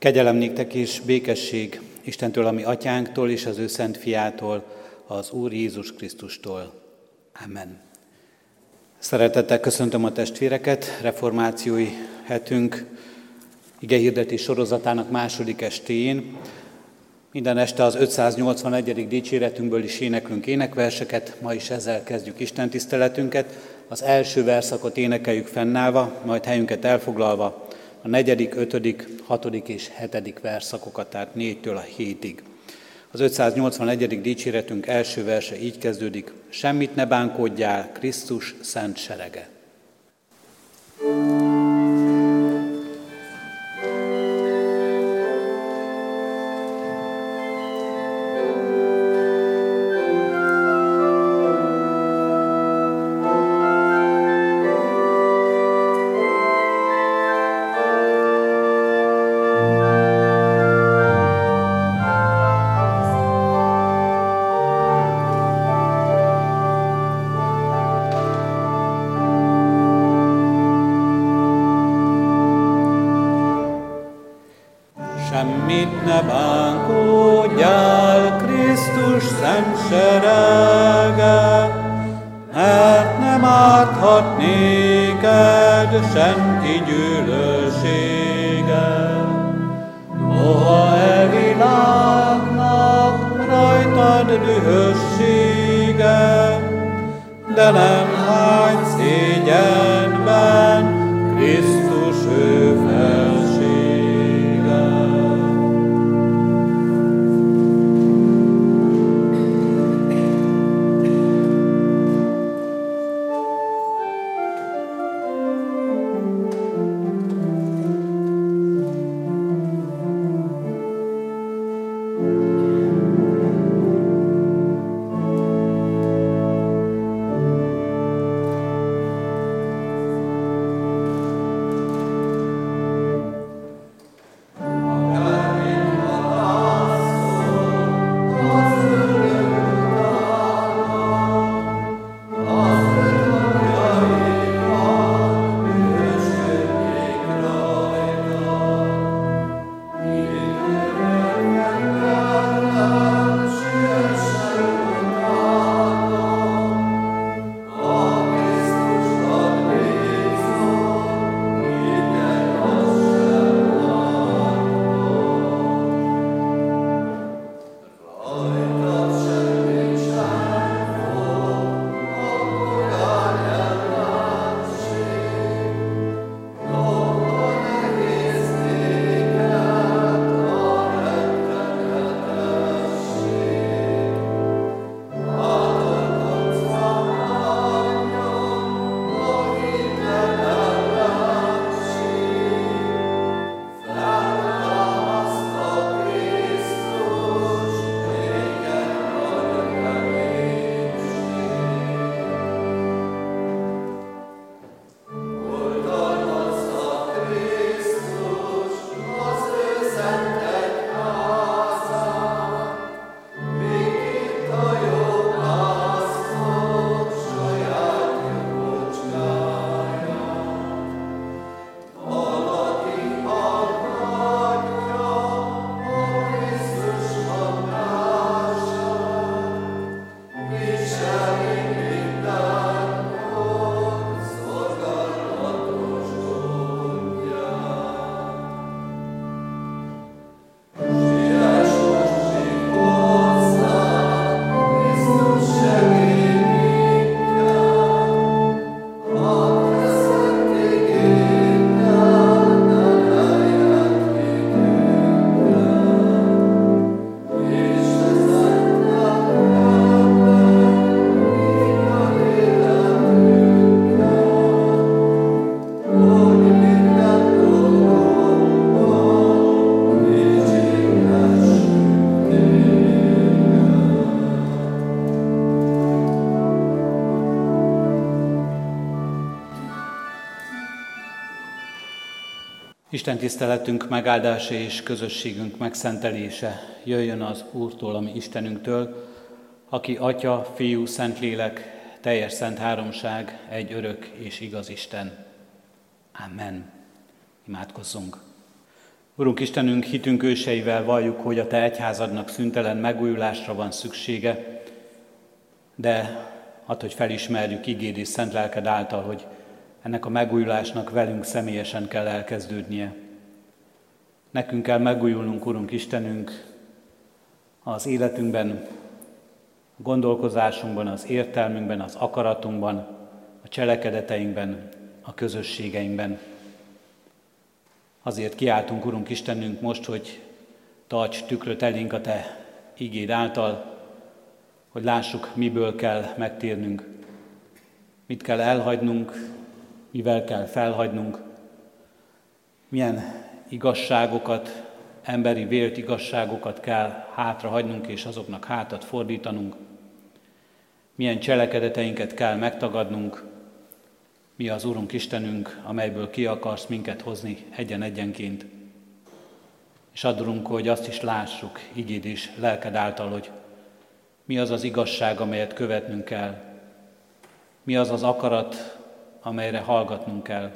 Kegyelem néktek és békesség Istentől, ami atyánktól és az ő szent fiától, az Úr Jézus Krisztustól. Amen. Szeretettel köszöntöm a testvéreket, reformációi hetünk igehirdetés sorozatának második estén. Minden este az 581. dicséretünkből is éneklünk énekverseket, ma is ezzel kezdjük Isten tiszteletünket. Az első verszakot énekeljük fennállva, majd helyünket elfoglalva, a negyedik, ötödik, hatodik és hetedik verszakokat, tehát négytől a hétig. Az 581. dicséretünk első verse így kezdődik, semmit ne bánkodjál, Krisztus szent serege. thank you Krisztus szemserege, mert nem árthat néked senki gyűlösége. Noha e világnak rajtad dühössége, de nem hány szégyen Isten tiszteletünk megáldása és közösségünk megszentelése jöjjön az Úrtól, ami Istenünktől, aki Atya, Fiú, Szentlélek, teljes szent háromság, egy örök és igaz Isten. Amen. Imádkozzunk. Urunk Istenünk, hitünk őseivel valljuk, hogy a Te egyházadnak szüntelen megújulásra van szüksége, de hát, hogy felismerjük igéd és szent lelked által, hogy ennek a megújulásnak velünk személyesen kell elkezdődnie. Nekünk kell megújulnunk, Urunk Istenünk, az életünkben, a gondolkozásunkban, az értelmünkben, az akaratunkban, a cselekedeteinkben, a közösségeinkben. Azért kiáltunk, Urunk Istenünk, most, hogy tarts tükröt elénk a Te igéd által, hogy lássuk, miből kell megtérnünk, mit kell elhagynunk, mivel kell felhagynunk, milyen igazságokat, emberi vélt igazságokat kell hátrahagynunk, és azoknak hátat fordítanunk, milyen cselekedeteinket kell megtagadnunk, mi az Úrunk Istenünk, amelyből ki akarsz minket hozni egyen-egyenként. És adunk, hogy azt is lássuk, igéd is, lelked által, hogy mi az az igazság, amelyet követnünk kell, mi az az akarat, amelyre hallgatnunk kell,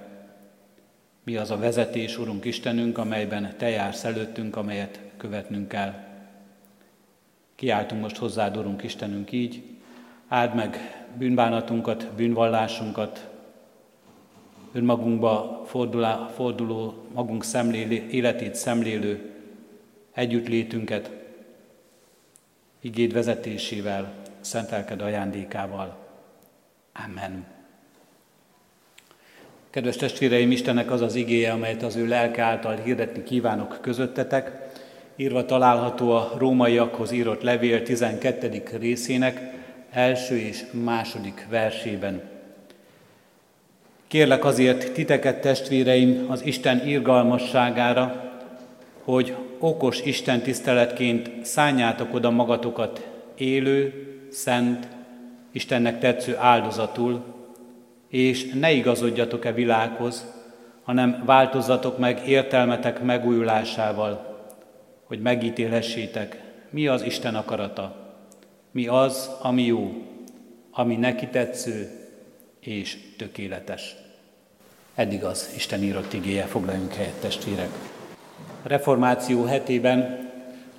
mi az a vezetés, Urunk Istenünk, amelyben Te jársz előttünk, amelyet követnünk kell. Kiáltunk most hozzád, Urunk Istenünk, így, áld meg bűnbánatunkat, bűnvallásunkat, önmagunkba forduló, forduló magunk szemlélő, életét szemlélő együttlétünket, igéd vezetésével, szentelked ajándékával. Amen. Kedves testvéreim, Istennek az az igéje, amelyet az ő lelke által hirdetni kívánok közöttetek, írva található a rómaiakhoz írott levél 12. részének első és második versében. Kérlek azért titeket, testvéreim, az Isten irgalmasságára, hogy okos Isten tiszteletként szálljátok oda magatokat élő, szent, Istennek tetsző áldozatul, és ne igazodjatok-e világhoz, hanem változzatok meg értelmetek megújulásával, hogy megítélhessétek, mi az Isten akarata, mi az, ami jó, ami neki tetsző és tökéletes. Eddig az Isten írott igéje, foglaljunk helyet, testvérek. A reformáció hetében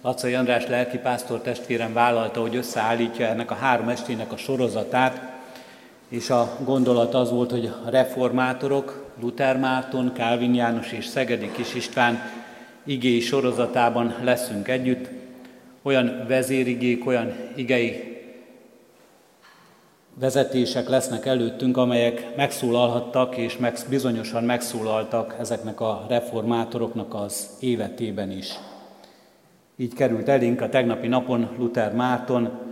Lacai András lelkipásztor testvérem vállalta, hogy összeállítja ennek a három estének a sorozatát, és a gondolat az volt, hogy a reformátorok, Luther Márton, Kálvin János és Szegedi Kis István igéi sorozatában leszünk együtt, olyan vezérigék, olyan igei vezetések lesznek előttünk, amelyek megszólalhattak és meg, bizonyosan megszólaltak ezeknek a reformátoroknak az életében is. Így került elénk a tegnapi napon Luther Márton,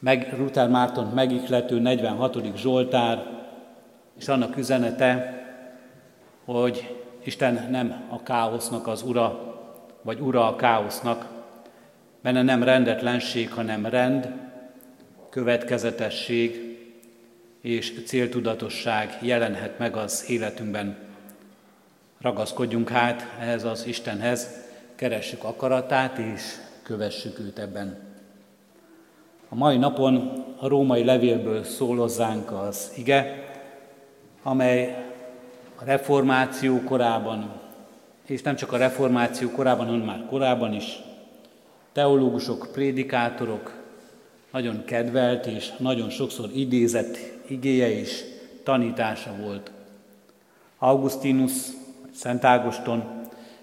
meg, Luther Márton megiklető 46. Zsoltár, és annak üzenete, hogy Isten nem a káosznak az ura, vagy ura a káosznak, benne nem rendetlenség, hanem rend, következetesség és céltudatosság jelenhet meg az életünkben. Ragaszkodjunk hát ehhez az Istenhez, keressük akaratát és kövessük őt ebben. A mai napon a római levélből szól hozzánk az ige, amely a reformáció korában, és nem csak a reformáció korában, hanem már korábban is, teológusok, prédikátorok, nagyon kedvelt és nagyon sokszor idézett igéje és tanítása volt. Augustinus, Szent Ágoston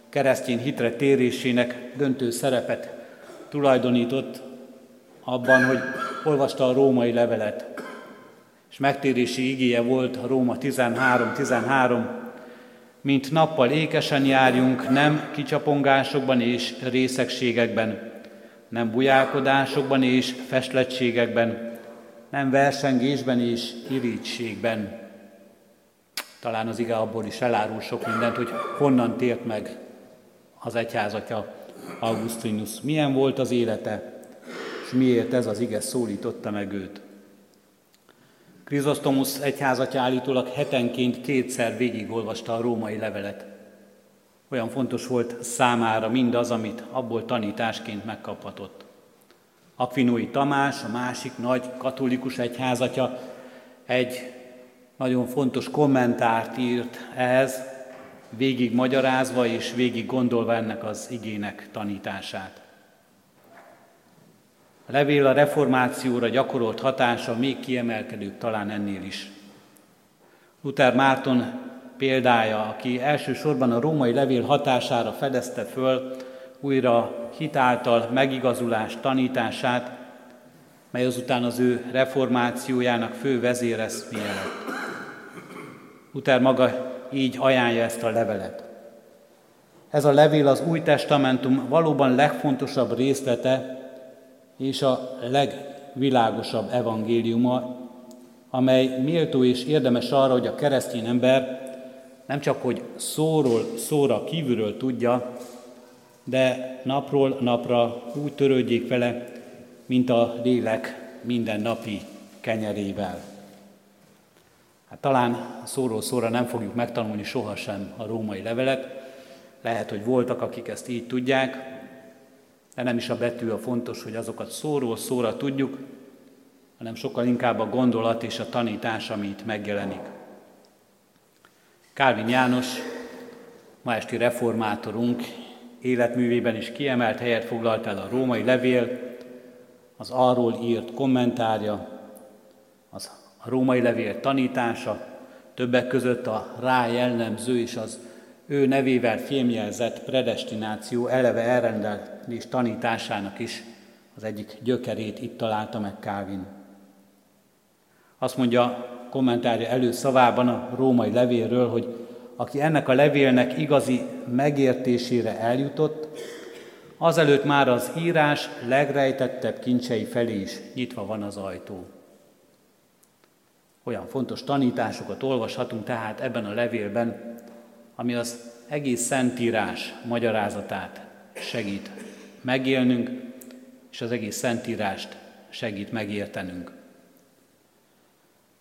keresztény hitre térésének döntő szerepet tulajdonított abban, hogy olvasta a római levelet, és megtérési igéje volt a Róma 13-13, mint nappal ékesen járjunk, nem kicsapongásokban és részegségekben, nem bujálkodásokban és festlettségekben, nem versengésben és irítségben. Talán az ige abból is elárul sok mindent, hogy honnan tért meg az egyházatja Augustinus. Milyen volt az élete, és miért ez az ige szólította meg őt. Krizosztomusz egyházatja állítólag hetenként kétszer végigolvasta a római levelet. Olyan fontos volt számára mindaz, amit abból tanításként megkaphatott. Akvinói Tamás, a másik nagy katolikus egyházatja egy nagyon fontos kommentárt írt ehhez, végig magyarázva és végig gondolva ennek az igének tanítását. A levél a reformációra gyakorolt hatása még kiemelkedőbb talán ennél is. Luther Márton példája, aki elsősorban a római levél hatására fedezte föl újra hitáltal megigazulás tanítását, mely azután az ő reformációjának fő vezéreszméje lett. Luther maga így ajánlja ezt a levelet. Ez a levél az Új Testamentum valóban legfontosabb részlete és a legvilágosabb evangéliuma, amely méltó és érdemes arra, hogy a keresztény ember nem csak hogy szóról szóra kívülről tudja, de napról napra úgy törődjék vele, mint a lélek mindennapi kenyerével. Hát talán szóról szóra nem fogjuk megtanulni sohasem a római levelet, lehet, hogy voltak, akik ezt így tudják, de nem is a betű a fontos, hogy azokat szóról szóra tudjuk, hanem sokkal inkább a gondolat és a tanítás, ami itt megjelenik. Kálvin János, ma esti reformátorunk, életművében is kiemelt helyet foglalt el a római levél, az arról írt kommentárja, az a római levél tanítása, többek között a rá jellemző és az ő nevével fémjelzett predestináció eleve elrendelés tanításának is az egyik gyökerét itt találta meg Calvin. Azt mondja kommentárja előszavában a római levélről, hogy aki ennek a levélnek igazi megértésére eljutott, azelőtt már az írás legrejtettebb kincsei felé is nyitva van az ajtó. Olyan fontos tanításokat olvashatunk tehát ebben a levélben, ami az egész Szentírás magyarázatát segít megélnünk, és az egész Szentírást segít megértenünk.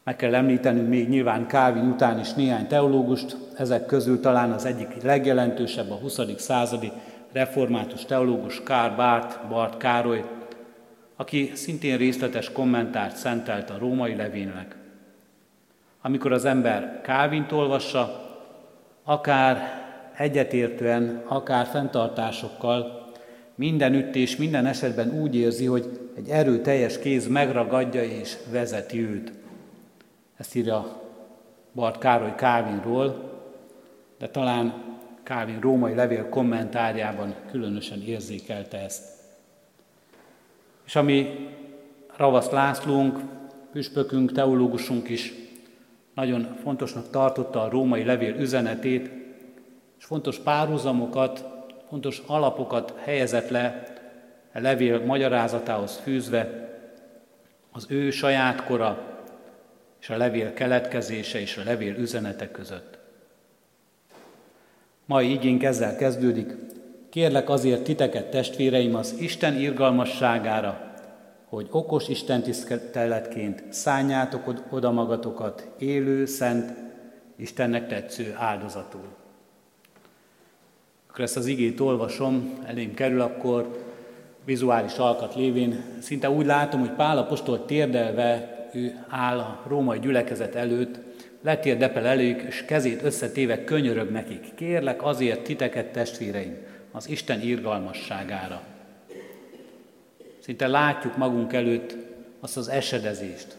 Meg kell említenünk még nyilván Kávin után is néhány teológust, ezek közül talán az egyik legjelentősebb a 20. századi református teológus Kár Bárt, Bart Károly, aki szintén részletes kommentárt szentelt a római levénynek. Amikor az ember Kávint olvassa, akár egyetértően, akár fenntartásokkal, mindenütt és minden esetben úgy érzi, hogy egy erőteljes kéz megragadja és vezeti őt. Ezt írja Bart Károly Kávinról, de talán Kávin római levél kommentárjában különösen érzékelte ezt. És ami Ravaszt Lászlónk, püspökünk, teológusunk is nagyon fontosnak tartotta a római levél üzenetét, és fontos párhuzamokat, fontos alapokat helyezett le a levél magyarázatához fűzve az ő saját kora és a levél keletkezése és a levél üzenete között. Mai igénk ezzel kezdődik. Kérlek azért titeket, testvéreim, az Isten irgalmasságára, hogy okos Isten tiszteletként szálljátok oda magatokat élő, szent, Istennek tetsző áldozatul. Akkor ezt az igét olvasom, elém kerül, akkor vizuális alkat lévén szinte úgy látom, hogy Pál apostol térdelve ő áll a római gyülekezet előtt, letérdepel előjük, és kezét összetéve könyörög nekik. Kérlek azért titeket, testvéreim, az Isten irgalmasságára. Szinte látjuk magunk előtt azt az esedezést,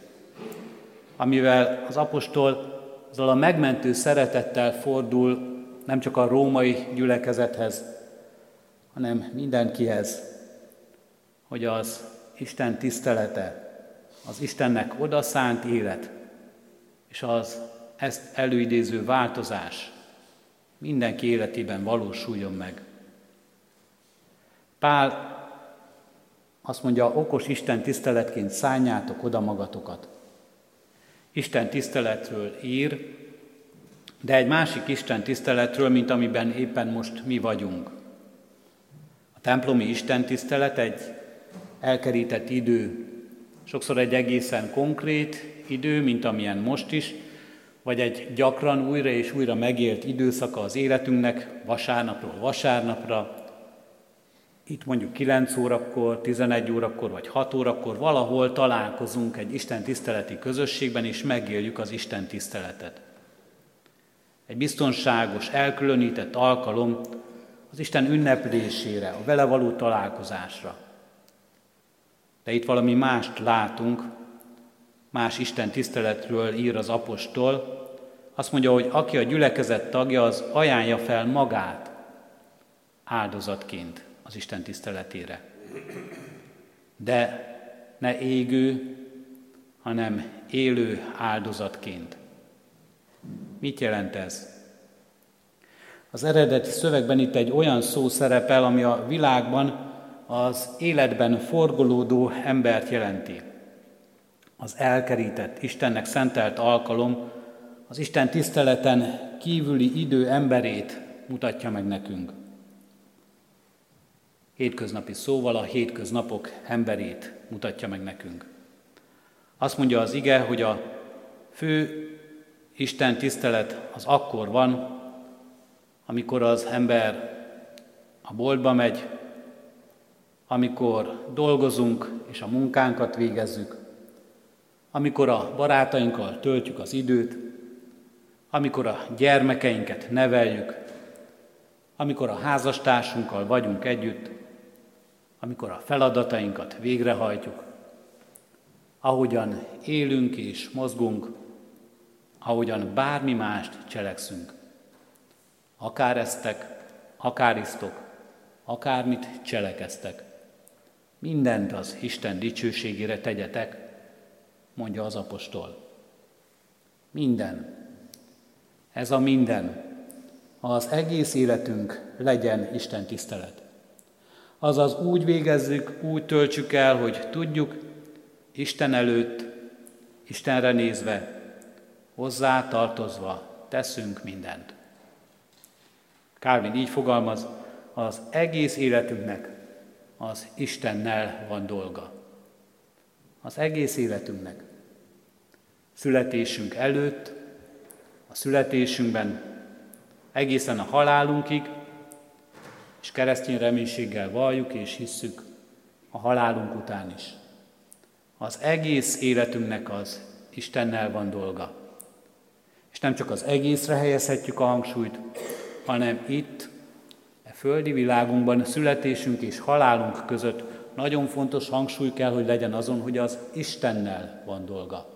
amivel az apostol azzal a megmentő szeretettel fordul nem csak a római gyülekezethez, hanem mindenkihez, hogy az Isten tisztelete, az Istennek odaszánt élet, és az ezt előidéző változás mindenki életében valósuljon meg. Pál azt mondja, okos Isten tiszteletként szálljátok oda magatokat. Isten tiszteletről ír, de egy másik Isten tiszteletről, mint amiben éppen most mi vagyunk. A templomi Isten tisztelet egy elkerített idő, sokszor egy egészen konkrét idő, mint amilyen most is, vagy egy gyakran újra és újra megélt időszaka az életünknek, vasárnapról vasárnapra, itt mondjuk 9 órakor, 11 órakor vagy 6 órakor valahol találkozunk egy Isten tiszteleti közösségben, és megéljük az Isten tiszteletet. egy biztonságos, elkülönített alkalom az Isten ünneplésére, a vele való találkozásra. De itt valami mást látunk, más Isten tiszteletről ír az apostol, azt mondja, hogy aki a gyülekezet tagja, az ajánlja fel magát áldozatként az Isten tiszteletére. De ne égő, hanem élő áldozatként. Mit jelent ez? Az eredeti szövegben itt egy olyan szó szerepel, ami a világban az életben forgolódó embert jelenti. Az elkerített, Istennek szentelt alkalom, az Isten tiszteleten kívüli idő emberét mutatja meg nekünk. Hétköznapi szóval a hétköznapok emberét mutatja meg nekünk. Azt mondja az ige, hogy a fő Isten tisztelet az akkor van, amikor az ember a boltba megy, amikor dolgozunk és a munkánkat végezzük, amikor a barátainkkal töltjük az időt, amikor a gyermekeinket neveljük, amikor a házastársunkkal vagyunk együtt, amikor a feladatainkat végrehajtjuk, ahogyan élünk és mozgunk, ahogyan bármi mást cselekszünk. Akár eztek, akár isztok, akármit cselekeztek. Mindent az Isten dicsőségére tegyetek, mondja az apostol. Minden. Ez a minden. Az egész életünk legyen Isten tisztelet. Azaz úgy végezzük, úgy töltsük el, hogy tudjuk, Isten előtt, Istenre nézve, hozzá tartozva teszünk mindent. Kálvin így fogalmaz, az egész életünknek az Istennel van dolga. Az egész életünknek. Születésünk előtt, a születésünkben, egészen a halálunkig, és keresztény reménységgel valljuk és hisszük a halálunk után is. Az egész életünknek az Istennel van dolga. És nem csak az egészre helyezhetjük a hangsúlyt, hanem itt, e földi világunkban, születésünk és halálunk között nagyon fontos hangsúly kell, hogy legyen azon, hogy az Istennel van dolga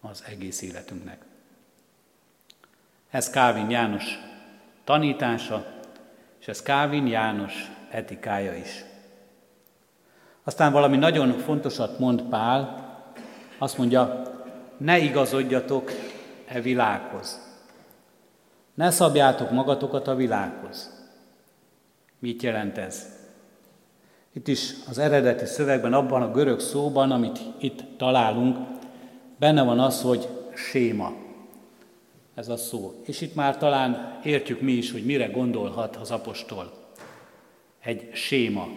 az egész életünknek. Ez Kávin János tanítása, ez Kávin János etikája is. Aztán valami nagyon fontosat mond Pál, azt mondja, ne igazodjatok e világhoz. Ne szabjátok magatokat a világhoz. Mit jelent ez? Itt is az eredeti szövegben, abban a görög szóban, amit itt találunk, benne van az, hogy séma. Ez a szó. És itt már talán értjük mi is, hogy mire gondolhat az apostol. Egy séma,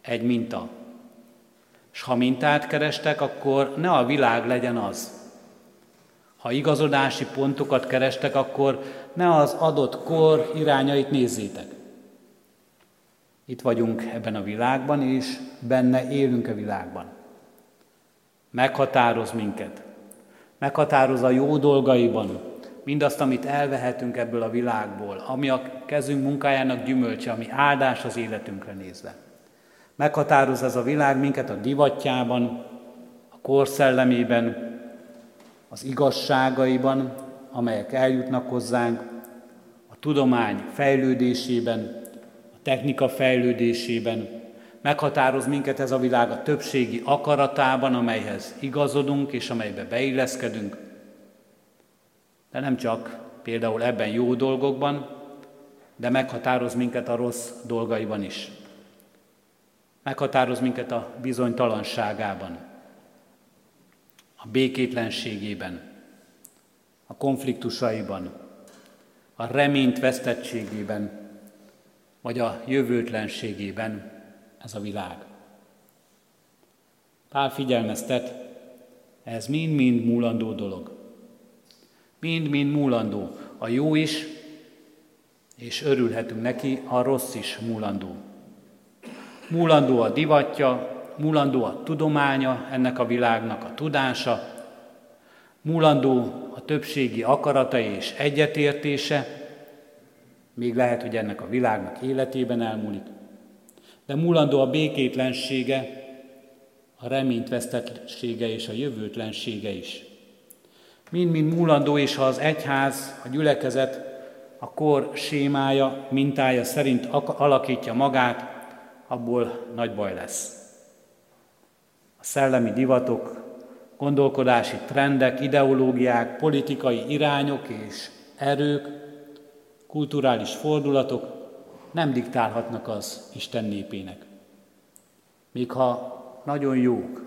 egy minta. És ha mintát kerestek, akkor ne a világ legyen az. Ha igazodási pontokat kerestek, akkor ne az adott kor irányait nézzétek. Itt vagyunk ebben a világban, és benne élünk a világban. Meghatároz minket. Meghatároz a jó dolgaiban, mindazt, amit elvehetünk ebből a világból, ami a kezünk munkájának gyümölcse, ami áldás az életünkre nézve. Meghatároz ez a világ minket a divatjában, a korszellemében, az igazságaiban, amelyek eljutnak hozzánk, a tudomány fejlődésében, a technika fejlődésében, meghatároz minket ez a világ a többségi akaratában, amelyhez igazodunk és amelybe beilleszkedünk, de nem csak például ebben jó dolgokban, de meghatároz minket a rossz dolgaiban is. Meghatároz minket a bizonytalanságában, a békétlenségében, a konfliktusaiban, a reményt vesztettségében, vagy a jövőtlenségében ez a világ. Pál figyelmeztet, ez mind-mind múlandó dolog. Mind-mind múlandó. A jó is, és örülhetünk neki, a rossz is múlandó. Múlandó a divatja, múlandó a tudománya ennek a világnak, a tudása, Múlandó a többségi akarata és egyetértése, még lehet, hogy ennek a világnak életében elmúlik, de múlandó a békétlensége, a reményt vesztettsége és a jövőtlensége is. Mind-mind múlandó, és ha az egyház, a gyülekezet, a kor sémája, mintája szerint alakítja magát, abból nagy baj lesz. A szellemi divatok, gondolkodási trendek, ideológiák, politikai irányok és erők, kulturális fordulatok nem diktálhatnak az Isten népének. Még ha nagyon jók,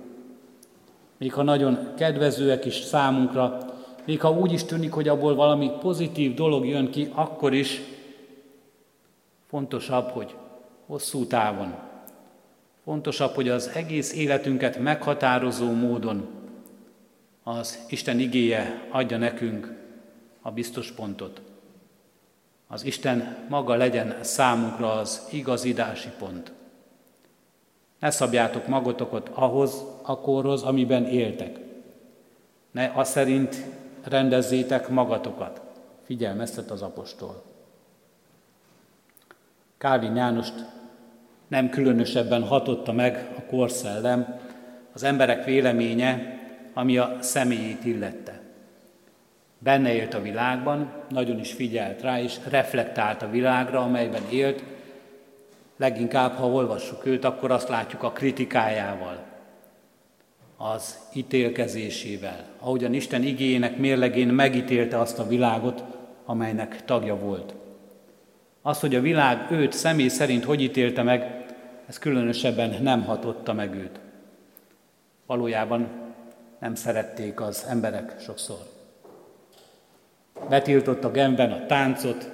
még ha nagyon kedvezőek is számunkra, még ha úgy is tűnik, hogy abból valami pozitív dolog jön ki, akkor is fontosabb, hogy hosszú távon, fontosabb, hogy az egész életünket meghatározó módon az Isten igéje adja nekünk a biztos pontot. Az Isten maga legyen számunkra az igazidási pont. Ne szabjátok magatokat ahhoz a korhoz, amiben éltek. Ne azt szerint rendezzétek magatokat. Figyelmeztet az apostol. Kálvin Jánost nem különösebben hatotta meg a korszellem, az emberek véleménye, ami a személyét illette. Benne élt a világban, nagyon is figyelt rá, és reflektált a világra, amelyben élt, leginkább, ha olvassuk őt, akkor azt látjuk a kritikájával, az ítélkezésével, ahogyan Isten igényének mérlegén megítélte azt a világot, amelynek tagja volt. Az, hogy a világ őt személy szerint hogy ítélte meg, ez különösebben nem hatotta meg őt. Valójában nem szerették az emberek sokszor. Betiltotta Genben a táncot,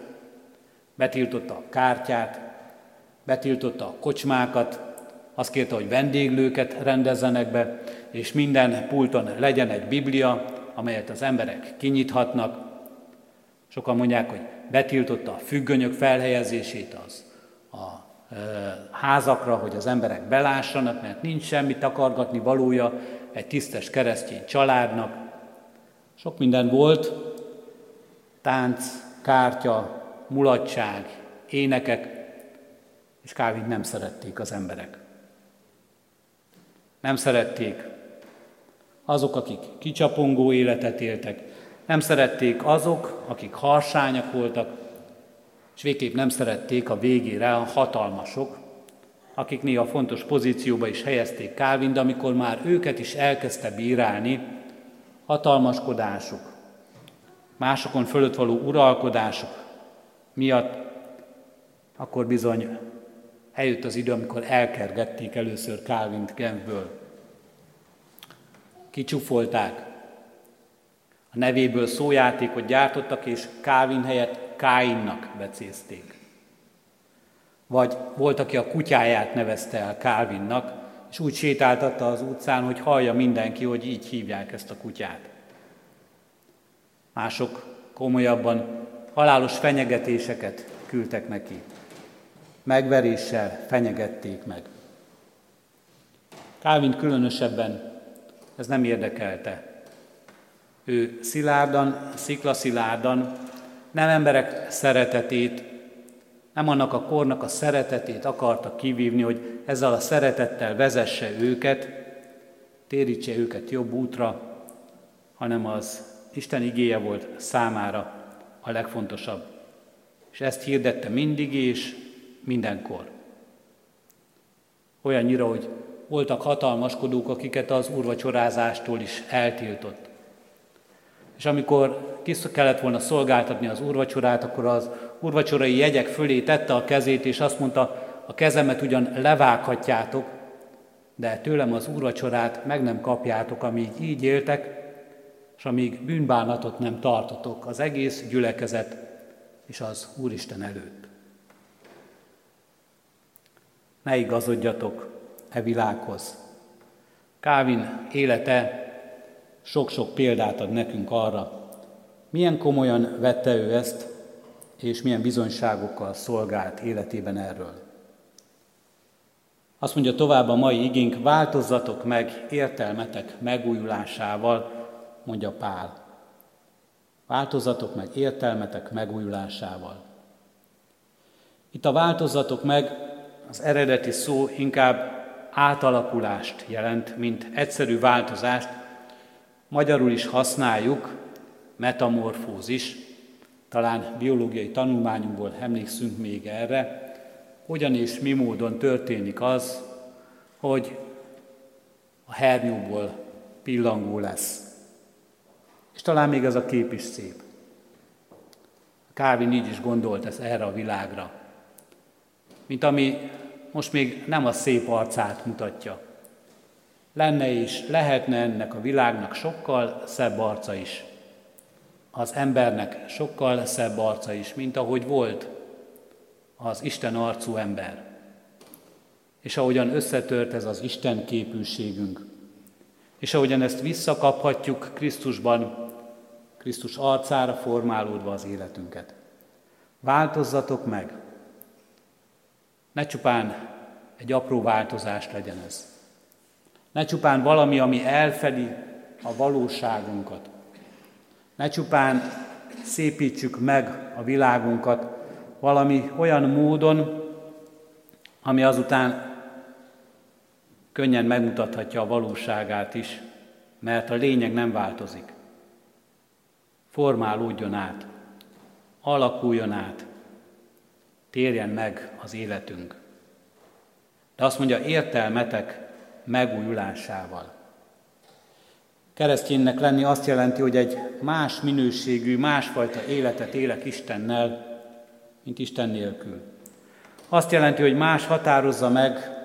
betiltotta a kártyát, betiltotta a kocsmákat, azt kérte, hogy vendéglőket rendezzenek be, és minden pulton legyen egy Biblia, amelyet az emberek kinyithatnak. Sokan mondják, hogy betiltotta a függönyök felhelyezését az a házakra, hogy az emberek belássanak, mert nincs semmi takargatni valója egy tisztes keresztény családnak. Sok minden volt, tánc, kártya, mulatság, énekek, és Kávin nem szerették az emberek. Nem szerették azok, akik kicsapongó életet éltek, nem szerették azok, akik harsányak voltak, és végképp nem szerették a végére a hatalmasok, akik néha fontos pozícióba is helyezték Kálvin, de amikor már őket is elkezdte bírálni, hatalmaskodásuk, másokon fölött való uralkodásuk miatt, akkor bizony eljött az idő, amikor elkergették először Calvint Genfből. Kicsúfolták. A nevéből szójátékot gyártottak, és Calvin helyett Káinnak becézték. Vagy volt, aki a kutyáját nevezte el Calvinnak, és úgy sétáltatta az utcán, hogy hallja mindenki, hogy így hívják ezt a kutyát. Mások komolyabban halálos fenyegetéseket küldtek neki megveréssel fenyegették meg. Kálvin különösebben ez nem érdekelte. Ő szilárdan, sziklaszilárdan nem emberek szeretetét, nem annak a kornak a szeretetét akarta kivívni, hogy ezzel a szeretettel vezesse őket, térítse őket jobb útra, hanem az Isten igéje volt számára a legfontosabb. És ezt hirdette mindig és mindenkor. Olyannyira, hogy voltak hatalmaskodók, akiket az úrvacsorázástól is eltiltott. És amikor ki kellett volna szolgáltatni az úrvacsorát, akkor az úrvacsorai jegyek fölé tette a kezét, és azt mondta, a kezemet ugyan levághatjátok, de tőlem az úrvacsorát meg nem kapjátok, amíg így éltek, és amíg bűnbánatot nem tartotok az egész gyülekezet és az Úristen előtt. Ne igazodjatok e világhoz. Kávin élete sok-sok példát ad nekünk arra, milyen komolyan vette ő ezt, és milyen bizonyságokkal szolgált életében erről. Azt mondja tovább a mai igénk, változzatok meg értelmetek megújulásával, mondja Pál. Változatok meg értelmetek megújulásával. Itt a változatok meg az eredeti szó inkább átalakulást jelent, mint egyszerű változást. Magyarul is használjuk, metamorfózis, talán biológiai tanulmányunkból emlékszünk még erre, hogyan és mi módon történik az, hogy a hernyóból pillangó lesz. És talán még ez a kép is szép. Kávin így is gondolt ez erre a világra, mint ami most még nem a szép arcát mutatja. Lenne és lehetne ennek a világnak sokkal szebb arca is. Az embernek sokkal szebb arca is, mint ahogy volt az Isten arcú ember. És ahogyan összetört ez az Isten képűségünk, és ahogyan ezt visszakaphatjuk Krisztusban, Krisztus arcára formálódva az életünket. Változzatok meg! Ne csupán egy apró változás legyen ez. Ne csupán valami, ami elfedi a valóságunkat. Ne csupán szépítsük meg a világunkat valami olyan módon, ami azután könnyen megmutathatja a valóságát is, mert a lényeg nem változik. Formálódjon át, alakuljon át, térjen meg az életünk. De azt mondja, értelmetek megújulásával. Kereszténynek lenni azt jelenti, hogy egy más minőségű, másfajta életet élek Istennel, mint Isten nélkül. Azt jelenti, hogy más határozza meg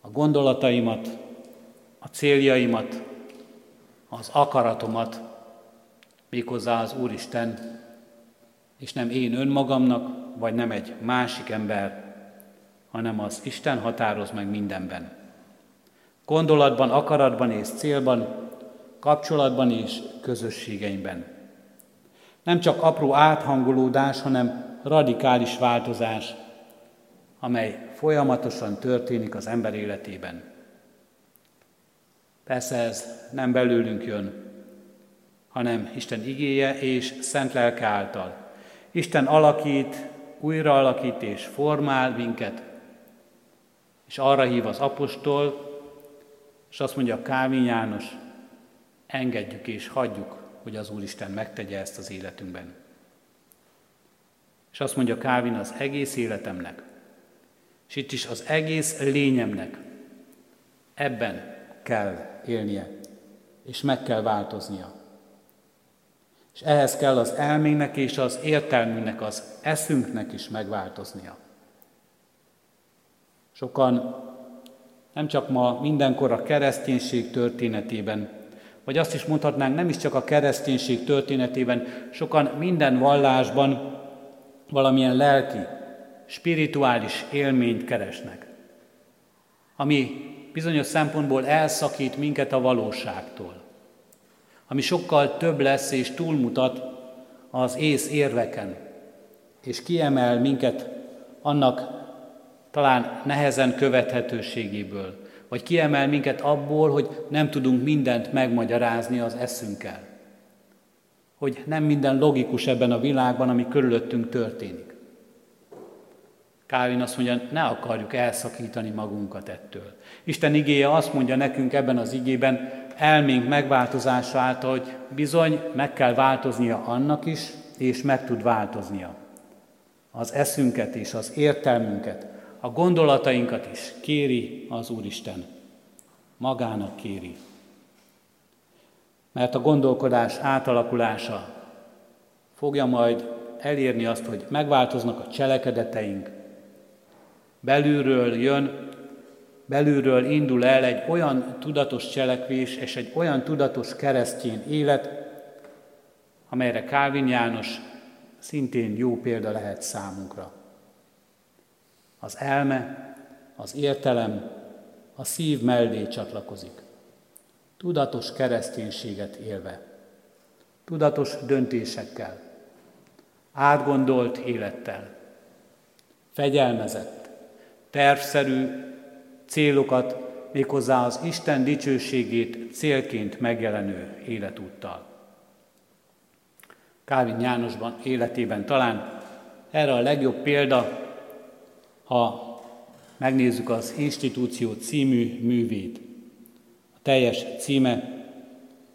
a gondolataimat, a céljaimat, az akaratomat, méghozzá az Úristen, és nem én önmagamnak, vagy nem egy másik ember, hanem az Isten határoz meg mindenben. Gondolatban, akaratban és célban, kapcsolatban és közösségeimben. Nem csak apró áthangolódás, hanem radikális változás, amely folyamatosan történik az ember életében. Persze ez nem belőlünk jön, hanem Isten igéje és szent lelke által. Isten alakít, újra alakít és formál minket, és arra hív az apostol, és azt mondja Kávin János, engedjük és hagyjuk, hogy az Úristen megtegye ezt az életünkben. És azt mondja Kávin az egész életemnek, és itt is az egész lényemnek ebben kell élnie, és meg kell változnia. És ehhez kell az elmének és az értelmünknek, az eszünknek is megváltoznia. Sokan nem csak ma mindenkor a kereszténység történetében, vagy azt is mondhatnánk, nem is csak a kereszténység történetében, sokan minden vallásban valamilyen lelki, spirituális élményt keresnek, ami bizonyos szempontból elszakít minket a valóságtól ami sokkal több lesz és túlmutat az ész érveken, és kiemel minket annak talán nehezen követhetőségéből, vagy kiemel minket abból, hogy nem tudunk mindent megmagyarázni az eszünkkel. Hogy nem minden logikus ebben a világban, ami körülöttünk történik. Kávin azt mondja, ne akarjuk elszakítani magunkat ettől. Isten igéje azt mondja nekünk ebben az igében, elménk megváltozása által, hogy bizony meg kell változnia annak is, és meg tud változnia. Az eszünket és az értelmünket, a gondolatainkat is kéri az Úristen. Magának kéri. Mert a gondolkodás átalakulása fogja majd elérni azt, hogy megváltoznak a cselekedeteink, belülről jön belülről indul el egy olyan tudatos cselekvés és egy olyan tudatos keresztény élet, amelyre Kálvin János szintén jó példa lehet számunkra. Az elme, az értelem, a szív mellé csatlakozik. Tudatos kereszténységet élve, tudatos döntésekkel, átgondolt élettel, fegyelmezett, tervszerű célokat méghozzá az Isten dicsőségét célként megjelenő életúttal. Kálvin Jánosban életében talán erre a legjobb példa, ha megnézzük az Institúció című művét. A teljes címe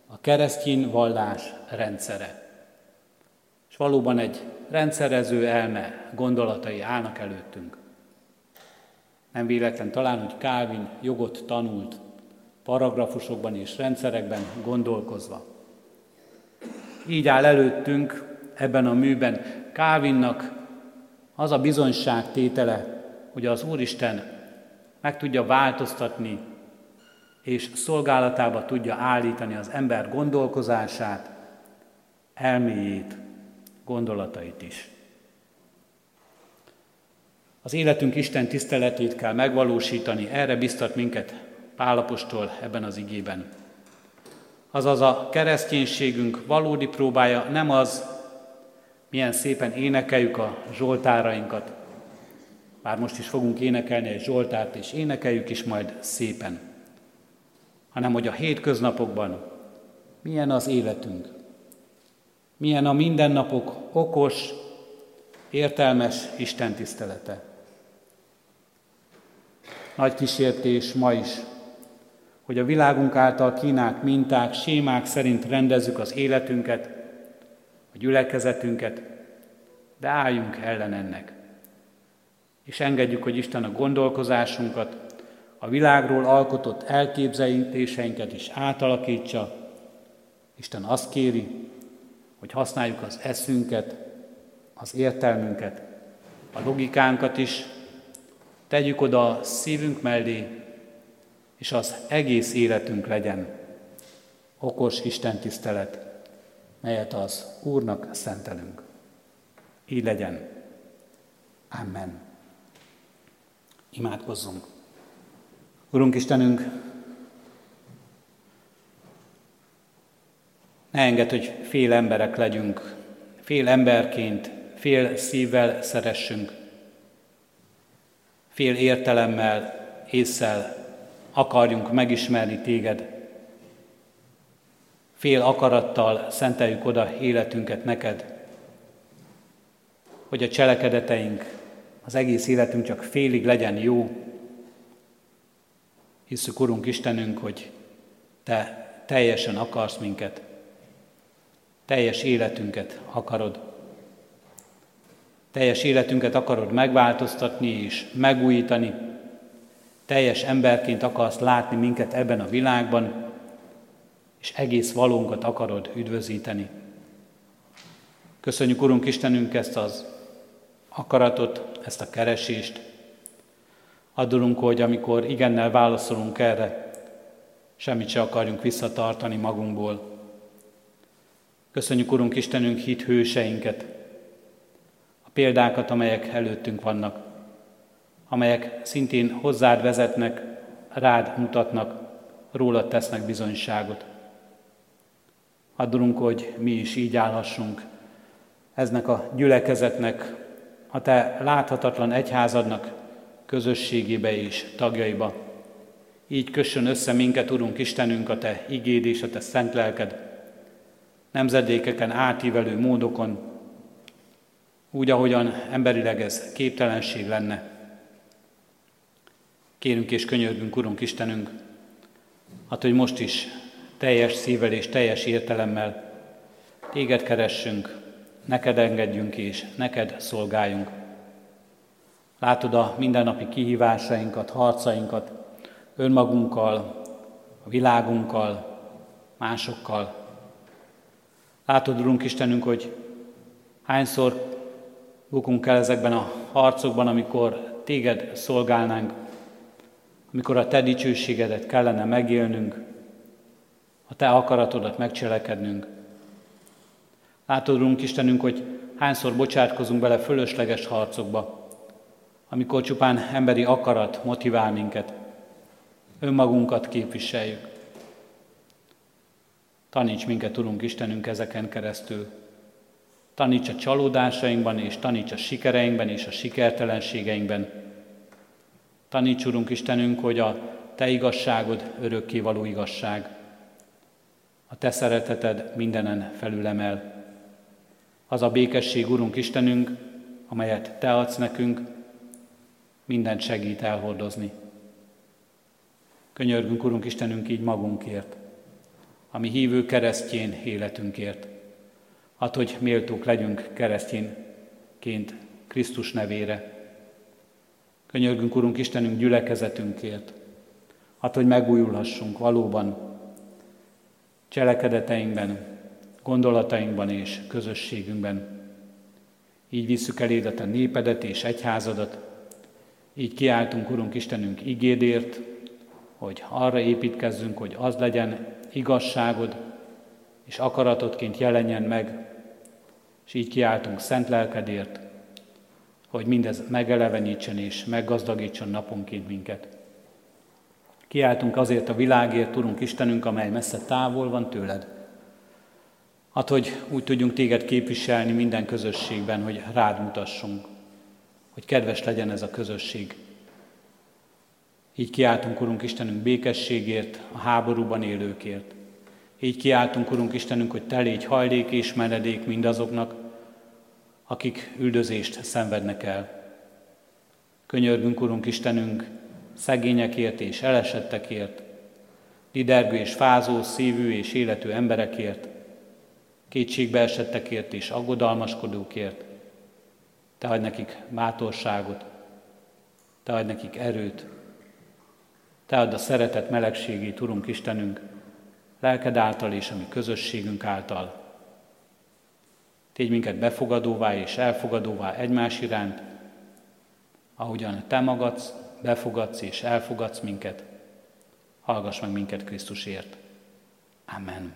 a keresztény vallás rendszere. És valóban egy rendszerező elme gondolatai állnak előttünk. Nem véletlen talán, hogy Kálvin jogot tanult, paragrafusokban és rendszerekben gondolkozva. Így áll előttünk ebben a műben Kávinnak az a bizonyság tétele, hogy az Úristen meg tudja változtatni és szolgálatába tudja állítani az ember gondolkozását, elméjét, gondolatait is. Az életünk Isten tiszteletét kell megvalósítani, erre biztat minket Pálapostól ebben az igében. Azaz a kereszténységünk valódi próbája nem az, milyen szépen énekeljük a zsoltárainkat, bár most is fogunk énekelni egy zsoltárt, és énekeljük is majd szépen, hanem hogy a hétköznapokban milyen az életünk, milyen a mindennapok okos, értelmes Isten tisztelete. Nagy kísértés ma is, hogy a világunk által kínák, minták, sémák szerint rendezzük az életünket, a gyülekezetünket, de álljunk ellen ennek. És engedjük, hogy Isten a gondolkozásunkat, a világról alkotott elképzelítéseinket is átalakítsa. Isten azt kéri, hogy használjuk az eszünket, az értelmünket, a logikánkat is, tegyük oda a szívünk mellé, és az egész életünk legyen okos Isten tisztelet, melyet az Úrnak szentelünk. Így legyen. Amen. Imádkozzunk. Urunk Istenünk, ne enged, hogy fél emberek legyünk, fél emberként, fél szívvel szeressünk, fél értelemmel, észsel akarjunk megismerni téged. Fél akarattal szenteljük oda életünket neked, hogy a cselekedeteink, az egész életünk csak félig legyen jó. Hiszük, Urunk Istenünk, hogy Te teljesen akarsz minket, teljes életünket akarod. Teljes életünket akarod megváltoztatni és megújítani, teljes emberként akarsz látni minket ebben a világban, és egész valónkat akarod üdvözíteni. Köszönjük, Urunk Istenünk, ezt az akaratot, ezt a keresést. Adulunk, hogy amikor igennel válaszolunk erre, semmit se akarjunk visszatartani magunkból. Köszönjük, Urunk Istenünk, hit hőseinket, példákat, amelyek előttünk vannak amelyek szintén hozzád vezetnek, rád mutatnak, rólad tesznek bizonyságot. Addulunk, hogy mi is így állhassunk eznek a gyülekezetnek, a te láthatatlan egyházadnak közösségébe és tagjaiba. Így kössön össze minket, Urunk Istenünk, a Te igéd és a Te szent lelked, nemzedékeken átívelő módokon, úgy, ahogyan emberileg ez képtelenség lenne. Kérünk és könyörgünk, Urunk Istenünk, hát, hogy most is teljes szívvel és teljes értelemmel Téged keressünk, neked engedjünk és neked szolgáljunk. Látod a mindennapi kihívásainkat, harcainkat, önmagunkkal, a világunkkal, másokkal. Látod, Urunk Istenünk, hogy hányszor bukunk el ezekben a harcokban, amikor Téged szolgálnánk, amikor a Te dicsőségedet kellene megélnünk, a Te akaratodat megcselekednünk. Látod, Urunk Istenünk, hogy hányszor bocsátkozunk bele fölösleges harcokba, amikor csupán emberi akarat motivál minket, önmagunkat képviseljük. Taníts minket, Urunk Istenünk, ezeken keresztül. Taníts a csalódásainkban, és taníts a sikereinkben és a sikertelenségeinkben, Taníts, Urunk Istenünk, hogy a Te igazságod örökkévaló igazság. A Te szereteted mindenen felülemel. Az a békesség, Urunk Istenünk, amelyet Te adsz nekünk, mindent segít elhordozni. Könyörgünk, Urunk Istenünk, így magunkért, ami hívő keresztjén életünkért. Hát, hogy méltók legyünk keresztjénként Krisztus nevére. Könyörgünk, Urunk Istenünk, gyülekezetünkért. Hát, hogy megújulhassunk valóban cselekedeteinkben, gondolatainkban és közösségünkben. Így visszük eléd a te népedet és egyházadat, így kiáltunk, Urunk Istenünk, igédért, hogy arra építkezzünk, hogy az legyen igazságod, és akaratodként jelenjen meg, és így kiáltunk szent lelkedért, hogy mindez megelevenítsen és meggazdagítson naponként minket. Kiáltunk azért a világért, Urunk Istenünk, amely messze távol van tőled. Hát, hogy úgy tudjunk téged képviselni minden közösségben, hogy rád mutassunk, hogy kedves legyen ez a közösség. Így kiáltunk, Urunk Istenünk, békességért, a háborúban élőkért. Így kiáltunk, Urunk Istenünk, hogy Te légy hajlék és menedék mindazoknak, akik üldözést szenvednek el. Könyörgünk, Urunk Istenünk, szegényekért és elesettekért, lidergő és fázó szívű és életű emberekért, kétségbeesettekért és aggodalmaskodókért. Te adj nekik bátorságot, Te adj nekik erőt, Te add a szeretet melegségét, Urunk Istenünk, lelked által és a mi közösségünk által. Tégy minket befogadóvá és elfogadóvá egymás iránt, ahogyan Te magadsz, befogadsz és elfogadsz minket, hallgass meg minket Krisztusért. Amen.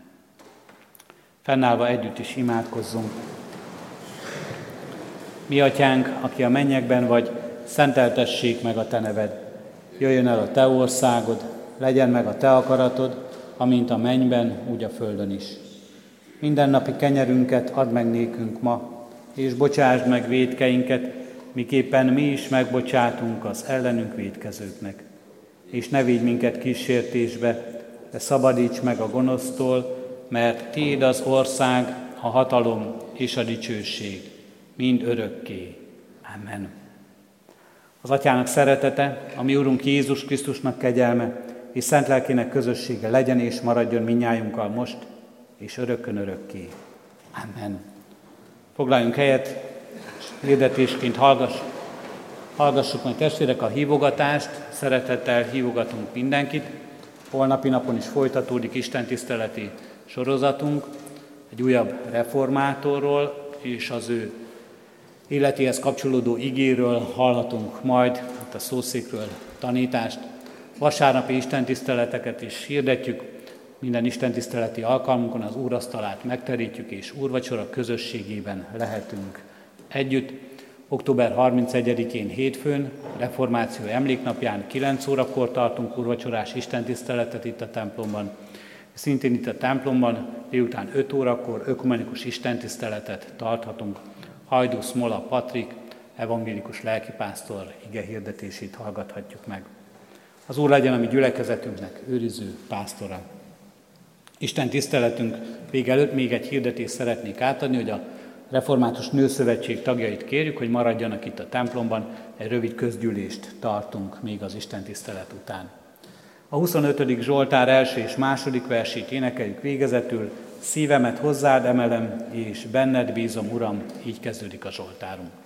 Fennállva együtt is imádkozzunk. Mi atyánk, aki a mennyekben vagy, szenteltessék meg a te neved. Jöjjön el a te országod, legyen meg a te akaratod, amint a mennyben, úgy a földön is. Mindennapi kenyerünket add meg nékünk ma, és bocsásd meg védkeinket, miképpen mi is megbocsátunk az ellenünk védkezőknek. És ne vigy minket kísértésbe, de szabadíts meg a gonosztól, mert Tiéd az ország, a hatalom és a dicsőség, mind örökké. Amen. Az Atyának szeretete, a mi Urunk Jézus Krisztusnak kegyelme, és szent lelkének közössége legyen és maradjon minnyájunkkal most, és örökkön örökké. Amen. Foglaljunk helyet, és hirdetésként hallgass, hallgassuk majd testvérek a hívogatást, szeretettel hívogatunk mindenkit. Holnapi napon is folytatódik Isten tiszteleti sorozatunk, egy újabb reformátorról és az ő életéhez kapcsolódó igéről hallhatunk majd, a szószékről tanítást, vasárnapi istentiszteleteket is hirdetjük, minden istentiszteleti alkalmunkon az úrasztalát megterítjük, és úrvacsora közösségében lehetünk együtt. Október 31-én hétfőn, reformáció emléknapján 9 órakor tartunk úrvacsorás istentiszteletet itt a templomban. Szintén itt a templomban délután 5 órakor ökumenikus istentiszteletet tarthatunk. Hajdú Smola Patrik, evangélikus lelkipásztor ige hirdetését hallgathatjuk meg. Az Úr legyen a mi gyülekezetünknek őriző pásztora. Isten tiszteletünk vége előtt még egy hirdetést szeretnék átadni, hogy a Református Nőszövetség tagjait kérjük, hogy maradjanak itt a templomban, egy rövid közgyűlést tartunk még az Isten tisztelet után. A 25. Zsoltár első és második versét énekeljük végezetül, szívemet hozzád emelem, és benned bízom, Uram, így kezdődik a Zsoltárunk.